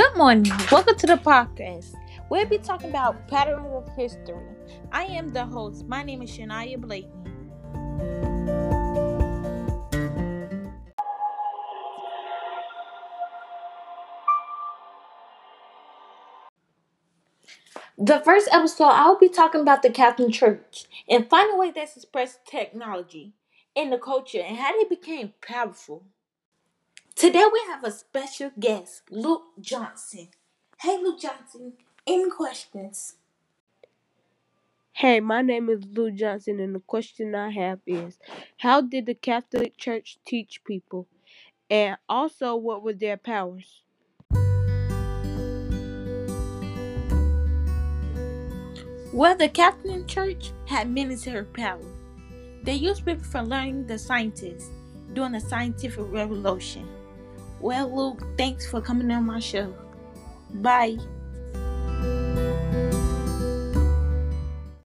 Good morning. Welcome to the podcast. We'll be talking about patterns of history. I am the host. My name is Shania Blakeney. The first episode, I'll be talking about the Catholic Church and finding ways way that's expressed technology in the culture and how they became powerful. Today we have a special guest, Luke Johnson. Hey, Luke Johnson, any questions? Hey, my name is Lou Johnson, and the question I have is How did the Catholic Church teach people? And also, what were their powers? Well, the Catholic Church had military power. They used people for learning the scientists during the scientific revolution. Well, Luke, thanks for coming on my show. Bye.